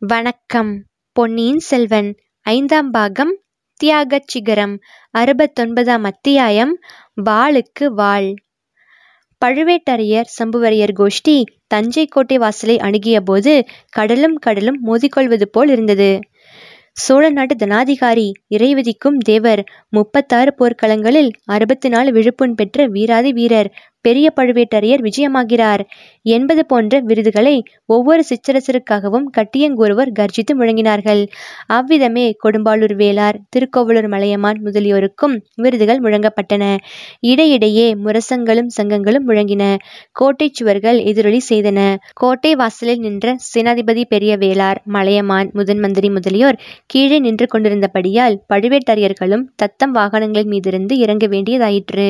வணக்கம். பொன்னியின் செல்வன் ஐந்தாம் பாகம் தியாகச் சிகரம் அறுபத்தொன்பதாம் அத்தியாயம் வாளுக்கு வாள். பழுவேட்டரையர் சம்புவரையர் கோஷ்டி தஞ்சை கோட்டை வாசலை அணுகியபோது கடலும் கடலும் மோதிக்கொள்வது போல் இருந்தது. சோழ நாட்டு தனாதிகாரி இறைவதிக்கும் தேவர் முப்பத்தாறு போர்க்களங்களில் அறுபத்தி நாலு விழுப்புண் பெற்ற வீராதி வீரர் பெரிய பழுவேட்டரையர் விஜயமாகிறார். என்பது போன்ற விருதுகளை ஒவ்வொரு சிற்றரசருக்காகவும் கட்டியங்கூறுவர் கர்ஜித்து முழங்கினார்கள். அவ்விதமே கொடும்பாளூர் வேளார் திருக்கோவலூர் மலையமான் முதலியோருக்கும் விருதுகள் முழங்கப்பட்டன. இடையிடையே முரசங்களும் சங்கங்களும் முழங்கின. கோட்டை சுவர்கள் எதிரொலி செய்தன. கோட்டை வாசலில் நின்ற சேனாதிபதி பெரிய வேளார் மலையமான் முதன் மந்திரி முதலியோர் கீழே நின்று கொண்டிருந்தபடியால் பழுவேட்டரையர்களும் தத்தம் வாகனங்கள் மீதிருந்து இறங்க வேண்டியதாயிற்று.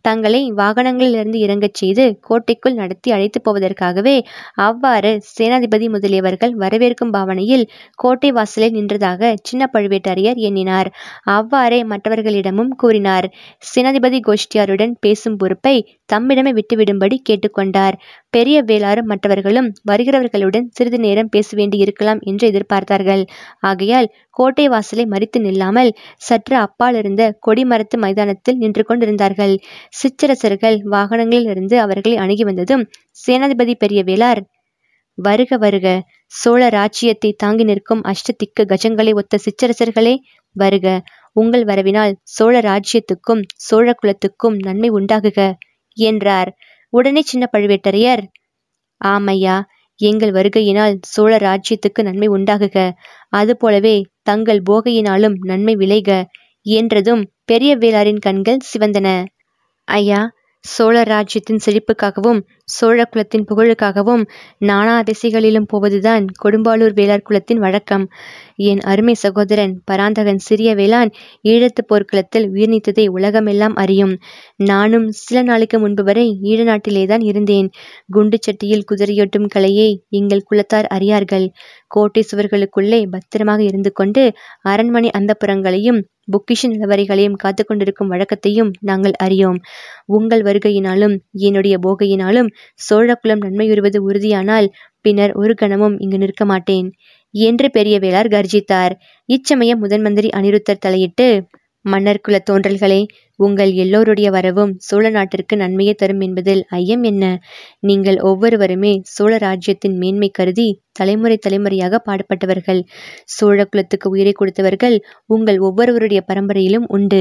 தங்களை வாகனங்களிலிருந்து இறங்கச் செய்து கோட்டைக்குள் நடத்தி அழைத்து போவதற்காகவே அவ்வாறு சேனாதிபதி முதலியவர்கள் வரவேற்கும் பாவனையில் கோட்டை வாசலில் நின்றதாக சின்ன பழுவேட்டரையர் எண்ணினார். அவ்வாறே மற்றவர்களிடமும் கூறினார். சேனாதிபதி கோஷ்டியாருடன் பேசும் பொறுப்பை தம்மிடமே விட்டுவிடும்படி கேட்டுக்கொண்டார். பெரிய வேளாரும் மற்றவர்களும் வருகிறவர்களுடன் சிறிது நேரம் பேச வேண்டி இருக்கலாம் என்று எதிர்பார்த்தார்கள். ஆகையால் கோட்டை வாசலை மறித்து நில்லாமல் சற்று அப்பாலிருந்த கொடிமரத்து மைதானத்தில் நின்று கொண்டிருந்தார்கள். சிற்றரசர்கள் வாகனங்களிலிருந்து அவர்களை அணுகி வந்ததும் சேனாதிபதி பெரிய வேளார் வருக வருக. சோழ ராஜ்யத்தை தாங்கி நிற்கும் அஷ்டதிக்கு கஜங்களை ஒத்த சிற்றரசர்களே வருக. உங்கள் வரவினால் சோழ ராஜ்யத்துக்கும் சோழ குலத்துக்கும் நன்மை உண்டாகுக என்றார். உடனே சின்ன பழுவேட்டரையர் ஆமையா எங்கள் வருகையினால் சோழ ராஜ்யத்துக்கு நன்மை உண்டாகுக. அதுபோலவே தங்கள் போகையினாலும் நன்மை விளைக என்றதும் பெரிய வேளாரின் கண்கள் சிவந்தன. ஐயா சோழ ராஜ்யத்தின் செழிப்புக்காகவும் சோழ குலத்தின் புகழுக்காகவும் நானா திசைகளிலும் போவதுதான் கொடும்பாளூர் வேளார் குலத்தின் வழக்கம். என் அருமை சகோதரன் பராந்தகன் சிறிய வேளான் ஈழத்து போர்க்களத்தில் உயிர் நீத்ததை உலகமெல்லாம் அறியும். நானும் சில நாளுக்கு முன்பு வரை ஈழ நாட்டிலேதான் இருந்தேன். குண்டு சட்டியில் குதிரையோட்டும் கலையை எங்கள் குலத்தார் அறியார்கள். கோட்டை சுவர்களுக்குள்ளே பத்திரமாக இருந்து கொண்டு அரண்மனை அந்தப்புறங்களையும் பொக்கிஷ நிலவரைகளையும் காத்து கொண்டிருக்கும் வழக்கத்தையும் நாங்கள் அறியோம். உங்கள் வருகையினாலும் என்னுடைய போகையினாலும் சோழகுலம் நன்மையுறுவது உறுதியானால் பின்னர் ஒரு கணமும் இங்கு நிற்க மாட்டேன். என்று பெரிய வேளார் கர்ஜித்தார். இச்சமயம் முதன் மந்திரி அனிருத்தர் தலையிட்டு மன்னர் குல தோன்றல்களே உங்கள் எல்லோருடைய வரவும் சோழ நாட்டிற்கு நன்மையை தரும் என்பதில் ஐயம் என்ன? நீங்கள் ஒவ்வொருவருமே சோழ ராஜ்யத்தின் மேன்மை கருதி தலைமுறை தலைமுறையாக பாடுபட்டவர்கள். சோழ குலத்துக்கு உயிரை கொடுத்தவர்கள் உங்கள் ஒவ்வொருவருடைய பரம்பரையிலும் உண்டு.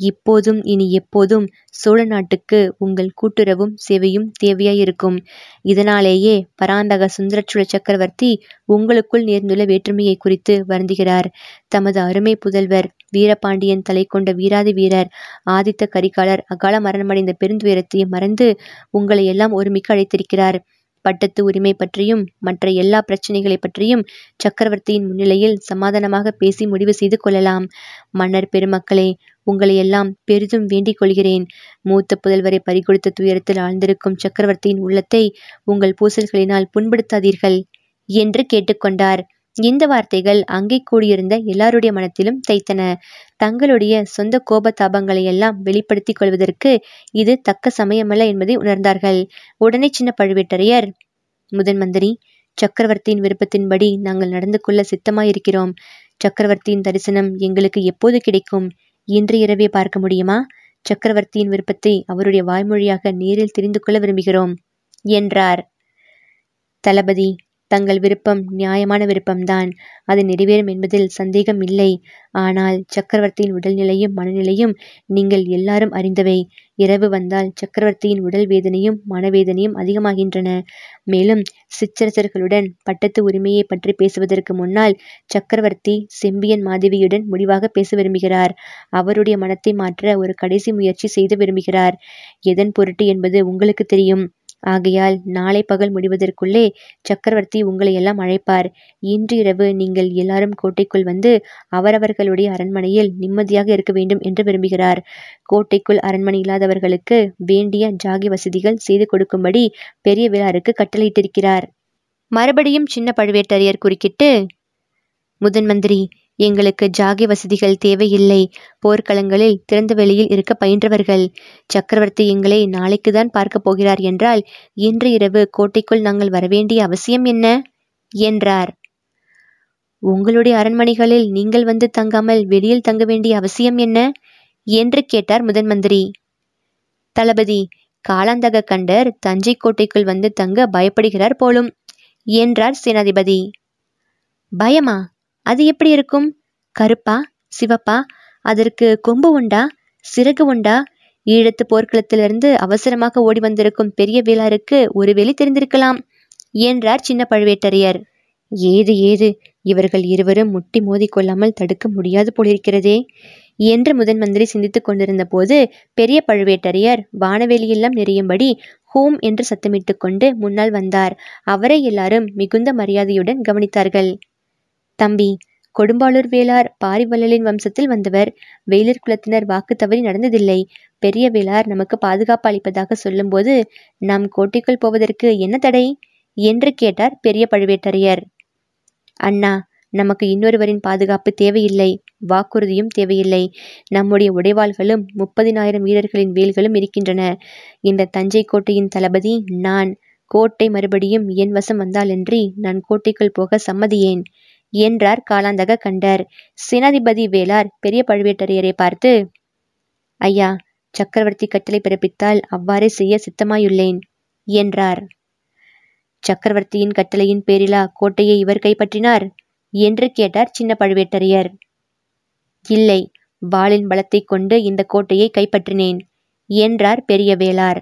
இப்போதும் இனி எப்போதும் சோழ நாட்டுக்கு உங்கள் கூட்டுறவும் சேவையும் தேவையாயிருக்கும். இதனாலேயே பராந்தக சுந்தரச்சுழ சக்கரவர்த்தி உங்களுக்குள் நேர்ந்துள்ள வேற்றுமையை குறித்து வருந்துகிறார். தமது அருமை புதல்வர் வீரபாண்டியன் தலை கொண்ட வீராதி வீரர் ஆதித்த கரிகாலர் அகால மரணமடைந்த பெருந்துயரத்தையும் மறந்து உங்களை எல்லாம் ஒருமிக்க அழைத்திருக்கிறார். பட்டத்து உரிமை பற்றியும் மற்ற எல்லா பிரச்சனைகளை பற்றியும் சக்கரவர்த்தியின் முன்னிலையில் சமாதானமாக பேசி முடிவு செய்து கொள்ளலாம். மன்னர் பெருமக்களே உங்களை எல்லாம் பெரிதும் வேண்டிக் கொள்கிறேன். மூத்த புதல்வரை பறிகொடுத்த துயரத்தில் ஆழ்ந்திருக்கும் சக்கரவர்த்தியின் உள்ளத்தை உங்கள் பூசல்களினால் புண்படுத்தாதீர்கள் என்று கேட்டுக்கொண்டார் இந்த வார்த்தைகள் அங்கே கூடியிருந்த எல்லாருடைய மனத்திலும் தைத்தன. தங்களுடைய சொந்த கோபதாபங்களை எல்லாம் வெளிப்படுத்திக் கொள்வதற்கு இது தக்க சமயமல்ல என்பதை உணர்ந்தார்கள். உடனே சின்ன பழுவேட்டரையர் முதன் மந்திரி சக்கரவர்த்தியின் விருப்பத்தின்படி நாங்கள் நடந்து கொள்ள சித்தமாயிருக்கிறோம். சக்கரவர்த்தியின் தரிசனம் எங்களுக்கு எப்போது கிடைக்கும்? இன்று இரவே பார்க்க முடியுமா? சக்கரவர்த்தியின் விருப்பத்தை அவருடைய வாய்மொழியாக நேரில் தெரிந்து கொள்ள விரும்புகிறோம் என்றார். தளபதி தங்கள் விருப்பம் நியாயமான விருப்பம்தான். அது நிறைவேறும் என்பதில் சந்தேகம் இல்லை. ஆனால் சக்கரவர்த்தியின் உடல்நிலையும் மனநிலையும் நீங்கள் எல்லாரும் அறிந்தவை. இரவு வந்தால் சக்கரவர்த்தியின் உடல் வேதனையும் மனவேதனையும் அதிகமாகின்றன. மேலும் சிற்றரசர்களுடன் பட்டத்து உரிமையை பற்றி பேசுவதற்கு முன்னால் சக்கரவர்த்தி செம்பியன் மாதவியுடன் முடிவாக பேச விரும்புகிறார். அவருடைய மனத்தை மாற்ற ஒரு கடைசி முயற்சி செய்து விரும்புகிறார். எதன் பொருட்டு என்பது உங்களுக்கு தெரியும். ஆகையால் நாளை பகல் முடிவதற்குள்ளே சக்கரவர்த்தி உங்களை எல்லாம் அழைப்பார். இன்று இரவு நீங்கள் எல்லாரும் கோட்டைக்குள் வந்து அவரவர்களுடைய அரண்மனையில் நிம்மதியாக இருக்க வேண்டும் என்று விரும்புகிறார். கோட்டைக்குள் அரண்மனை இல்லாதவர்களுக்கு வேண்டிய ஜாகி வசதிகள் செய்து கொடுக்கும்படி பெரிய விழாருக்கு கட்டளையிட்டிருக்கிறார். மறுபடியும் சின்ன பழுவேட்டரையர் குறுக்கிட்டு முதன் மந்திரி எங்களுக்கு ஜாகி வசதிகள் தேவையில்லை. போர்க்களங்களில் திறந்த வெளியில் இருக்க பயின்றவர்கள். சக்கரவர்த்தி எங்களை நாளைக்குதான் பார்க்கப் போகிறார் என்றால் இன்று இரவு கோட்டைக்குள் நாங்கள் வரவேண்டிய அவசியம் என்ன? என்றார். உங்களுடைய அரண்மனைகளில் நீங்கள் வந்து தங்காமல் வெளியில் தங்க வேண்டிய அவசியம் என்ன? என்று கேட்டார் முதன் மந்திரி. தளபதி காலாந்தக கண்டர் தஞ்சை கோட்டைக்குள் வந்து தங்க பயப்படுகிறார் போலும் என்றார் சேனாதிபதி. பயமா? அது எப்படி இருக்கும்? கருப்பா சிவப்பா அதற்கு கொம்பு உண்டா சிறகு உண்டா? ஈழத்து போர்க்களத்திலிருந்து அவசரமாக ஓடி வந்திருக்கும் பெரிய வேளாருக்கு ஒரு வெளி தெரிந்திருக்கலாம் என்றார் சின்ன பழுவேட்டரையர். ஏது ஏது? இவர்கள் இருவரும் முட்டி மோதிக்கொள்ளாமல் தடுக்க முடியாது போலிருக்கிறதே என்று முதன் மந்திரி சிந்தித்துக் கொண்டிருந்த போது பெரிய பழுவேட்டரையர் வானவெளியெல்லாம் நிறையும்படி ஹோம் என்று சத்தமிட்டு கொண்டு முன்னால் வந்தார். அவரை எல்லாரும் மிகுந்த மரியாதையுடன் கவனித்தார்கள். தம்பி கொடும்பாளூர் வேளார் பாரிவள்ளலின் வம்சத்தில் வந்தவர். வேலூர் குலத்தினர் வாக்கு தவறி நடந்ததில்லை. பெரிய வேளார் நமக்கு பாதுகாப்பு அளிப்பதாக சொல்லும்போது நாம் கோட்டைக்குள் போவதற்கு என்ன தடை? என்று கேட்டார் பெரிய பழுவேட்டரையர். அண்ணா நமக்கு இன்னொருவரின் பாதுகாப்பு தேவையில்லை. வாக்குறுதியும் தேவையில்லை. நம்முடைய உடைவாள்களும் முப்பதினாயிரம் வீரர்களின் வேல்களும் இருக்கின்றன. இந்த தஞ்சை கோட்டையின் தளபதி நான். கோட்டை மறுபடியும் என் வசம் வந்தாலன்றி நான் கோட்டைக்குள் போக சம்மதியேன். என்றார் காலாந்தக கண்டர். சேனாதிபதி வேளார் பெரிய பழுவேட்டரையரை பார்த்து ஐயா சக்கரவர்த்தி கட்டளை பிறப்பித்தால் அவ்வாறே செய்ய சித்தமாயுள்ளேன் என்றார். சக்கரவர்த்தியின் கட்டளையின் பேரிலா கோட்டையை இவர் கைப்பற்றினார்? என்று கேட்டார் சின்ன பழுவேட்டரையர். இல்லை வாளின் பலத்தை கொண்டு இந்த கோட்டையை கைப்பற்றினேன் என்றார் பெரிய வேளார்.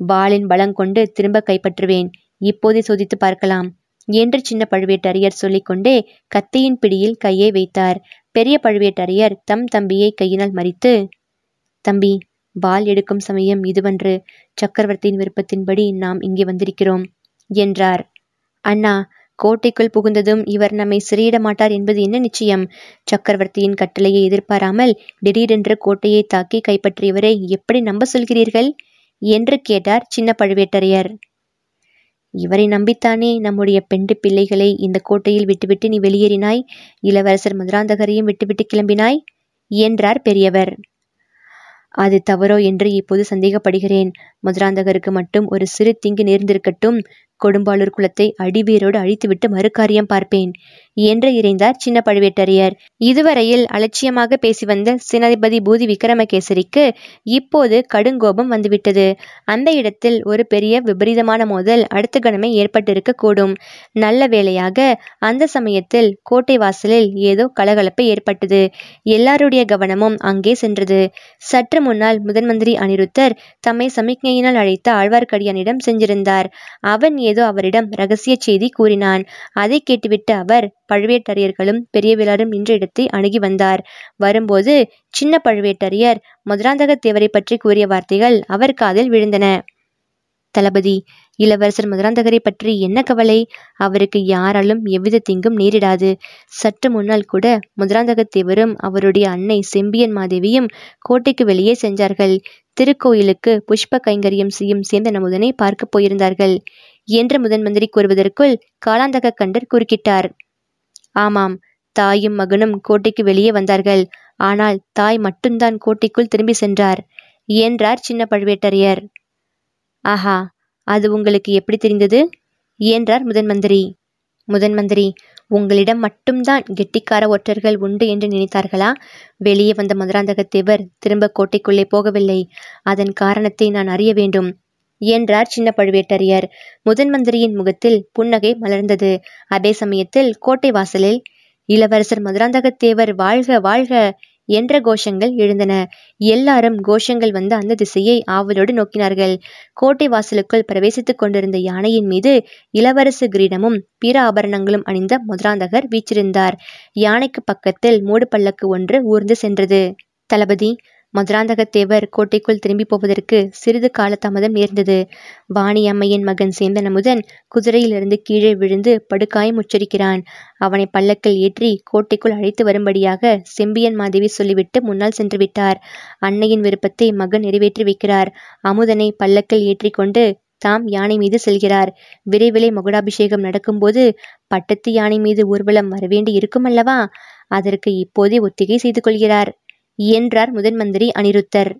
வாளின் பலங்கொண்டு திரும்ப கைப்பற்றுவேன் இப்போதே சோதித்து பார்க்கலாம் என்று சின்ன பழுவேட்டரையர் சொல்லிக்கொண்டே கத்தியின் பிடியில் கையை வைத்தார். பெரிய பழுவேட்டரையர் தம் தம்பியை கையினால் மறித்து தம்பி வாள் எடுக்கும் சமயம் இதுவன்று. சக்கரவர்த்தியின் விருப்பத்தின்படி நாம் இங்கே வந்திருக்கிறோம் என்றார். அண்ணா கோட்டைக்குள் புகுந்ததும் இவர் நம்மை சிறையிட மாட்டார் என்பது என்ன நிச்சயம்? சக்கரவர்த்தியின் கட்டளையை எதிர்பாராமல் திடீரென்று கோட்டையை தாக்கி கைப்பற்றியவரை எப்படி நம்ப சொல்கிறீர்கள்? என்று கேட்டார் சின்ன பழுவேட்டரையர். இவரை நம்பித்தானே நம்முடைய பெண்டு பிள்ளைகளை இந்த கோட்டையில் விட்டுவிட்டு நீ வெளியேறினாய்? இளவரசர் மதுராந்தகரையும் விட்டுவிட்டு கிளம்பினாய்? என்றார் பெரியவர். அது தவறோ என்று இப்போது சந்தேகப்படுகிறேன். மதுராந்தகருக்கு மட்டும் ஒரு சிறு தீங்கு நேர்ந்திருக்கட்டும். கொடும்பாளூர் குலத்தை அடிவேரோடு அழித்துவிட்டு மறுகாரியம் பார்ப்பேன் என்று இறைந்தார் சின்ன பழுவேட்டரையர். இதுவரையில் அலட்சியமாக பேசி வந்த சேனாதிபதி பூதி விக்ரமகேசரிக்கு இப்போது கடுங்கோபம் வந்துவிட்டது. அந்த இடத்தில் ஒரு பெரிய விபரீதமான மோதல் அடுத்த கணமே ஏற்பட்டிருக்க கூடும். நல்ல வேளையாக அந்த சமயத்தில் கோட்டை வாசலில் ஏதோ கலகலப்பு ஏற்பட்டது. எல்லாருடைய கவனமும் அங்கே சென்றது. சற்று முன்னால் முதன் மந்திரி அனிருத்தர் தம்மை சமிக்ஞையினால் அழைத்த ஆழ்வார்க்கடியானிடம் சென்றிருந்தார். அவன் ஏதோ அவரிடம் ரகசிய செய்தி கூறினான். அதை கேட்டுவிட்டு அவர் பழுவேட்டரையர்களும் பெரிய விழாரும் நின்ற இடத்தை அணுகி வந்தார். வரும்போது சின்ன பழுவேட்டரையர் மதுராந்தக தேவரை பற்றி கூறிய வார்த்தைகள் அவர் காதில் விழுந்தன. தளபதி இளவரசர் மதுராந்தகரை பற்றி என்ன கவலை? அவருக்கு யாராலும் எவ்வித தீங்கும் நேரிடாது. சற்று முன்னால் கூட மதுராந்தகத்தேவரும் அவருடைய அன்னை செம்பியன் மாதேவியும் கோட்டைக்கு வெளியே சென்றார்கள். திருக்கோயிலுக்கு புஷ்ப கைங்கரியம் செய்யும் சேர்ந்த நமுதனை பார்க்க போயிருந்தார்கள். என்று முதன் மந்திரி கூறுவதற்குள் காலாந்தக கண்டர் குறுக்கிட்டார். ஆமாம் தாயும் மகனும் கோட்டைக்கு வெளியே வந்தார்கள். ஆனால் தாய் மட்டும்தான் கோட்டைக்குள் திரும்பி சென்றார். என்றார் சின்ன பழுவேட்டரையர். ஆஹா அது உங்களுக்கு எப்படி தெரிந்தது? என்றார் முதன் மந்திரி. முதன் மந்திரி உங்களிடம் மட்டும்தான் கெட்டிக்கார ஒற்றர்கள் உண்டு என்று நினைத்தார்களா? வெளியே வந்த மதுராந்தகத்தேவர் திரும்ப கோட்டைக்குள்ளே போகவில்லை. அதன் காரணத்தை நான் அறிய வேண்டும். என்றார் சின்ன பழுவேட்டரையர். முதன் மந்திரியின் முகத்தில் புன்னகை மலர்ந்தது. அதே சமயத்தில் கோட்டை வாசலில் இளவரசர் மதுராந்தகத்தேவர் வாழ்க வாழ்க என்ற கோஷங்கள் எழுந்தன. எல்லாரும் கோஷங்கள் வந்த அந்த திசையை ஆவலோடு நோக்கினார்கள். கோட்டை வாசலுக்குள் பிரவேசித்துக் கொண்டிருந்த யானையின் மீது இளவரசு கிரீடமும் பிற ஆபரணங்களும் அணிந்த மதுராந்தகர் வீச்சிருந்தார் யானைக்கு பக்கத்தில் மூடு பல்லக்கு ஒன்று ஊர்ந்து சென்றது. தளபதி மதுராந்தகத்தேவர் கோட்டைக்குள் திரும்பி போவதற்கு சிறிது காலதாமதம் நேர்ந்தது. வாணி அம்மையின் மகன் சேந்தன் அமுதன் குதிரையிலிருந்து கீழே விழுந்து படுகாயம் உச்சரிக்கிறான் அவனை பல்லக்கில் ஏற்றி கோட்டைக்குள் அழைத்து வரும்படியாக செம்பியன் மாதேவி சொல்லிவிட்டு முன்னால் சென்று விட்டார். அன்னையின் விருப்பத்தை மகன் நிறைவேற்றி வைக்கிறார். அமுதனை பல்லக்கில் ஏற்றிக்கொண்டு தாம் யானை மீது செல்கிறார். விரைவிலே மகுடாபிஷேகம் நடக்கும்போது பட்டத்து யானை மீது ஊர்வலம் வரவேண்டி இருக்குமல்லவா அதற்கு இப்போதே ஒத்திகை செய்து கொள்கிறார். என்றார் முதன் மந்திரி அனிருத்தர்.